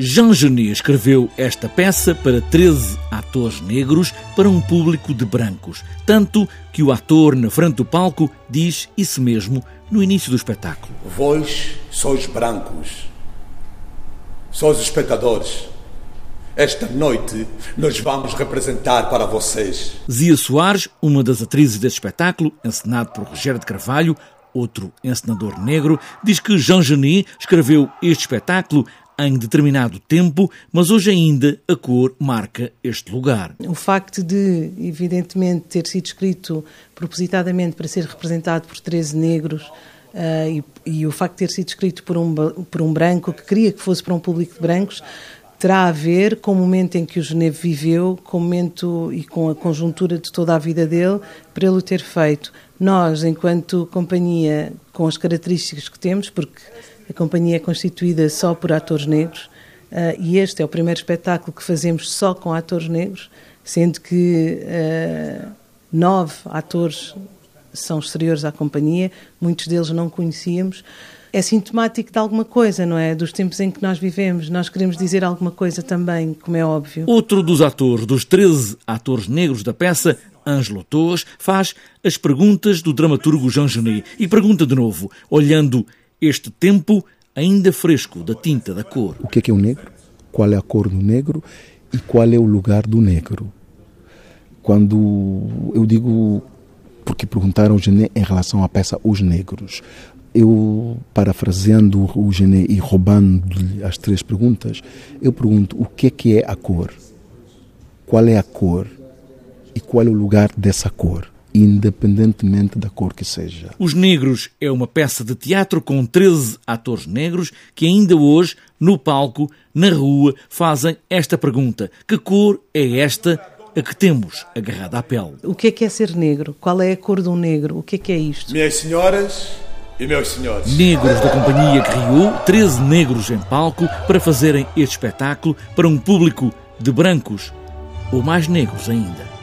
Jean Genet escreveu esta peça para 13 atores negros para um público de brancos, tanto que o ator na frente do palco diz isso mesmo no início do espetáculo. Vós sois brancos, sois espectadores. Esta noite nós vamos representar para vocês. Zia Soares, uma das atrizes deste espetáculo, encenado por Rogério de Carvalho, outro encenador negro, diz que Jean Genet escreveu este espetáculo em determinado tempo, mas hoje ainda a cor marca este lugar. O facto de, evidentemente, ter sido escrito propositadamente para ser representado por 13 negros uh, e, e, o facto de ter sido escrito por um, por um branco que queria que fosse para um público de brancos terá a ver com o momento em que o Geneve viveu, com o momento e com a conjuntura de toda a vida dele, para ele o ter feito. Nós, enquanto companhia, com as características que temos, porque a companhia é constituída só por atores negros uh, e este é o primeiro espetáculo que fazemos só com atores negros, sendo que uh, nove atores são exteriores à companhia, muitos deles não conhecíamos. É sintomático de alguma coisa, não é? Dos tempos em que nós vivemos. Nós queremos dizer alguma coisa também, como é óbvio. Outro dos atores, dos 13 atores negros da peça, Ângelo Torres, faz as perguntas do dramaturgo Jean Genet e pergunta de novo, olhando este tempo ainda fresco da tinta da cor. O que é, que é o negro? Qual é a cor do negro e qual é o lugar do negro? Quando eu digo, porque perguntaram o Gené em relação à peça Os Negros, eu, parafraseando o Gené e roubando-lhe as três perguntas, eu pergunto o que é que é a cor? Qual é a cor? E qual é o lugar dessa cor? independentemente da cor que seja. Os Negros é uma peça de teatro com 13 atores negros que ainda hoje, no palco, na rua, fazem esta pergunta: que cor é esta a que temos agarrada à pele? O que é que é ser negro? Qual é a cor de um negro? O que é que é isto? Minhas senhoras e meus senhores. Negros da companhia Griot, 13 negros em palco para fazerem este espetáculo para um público de brancos ou mais negros ainda.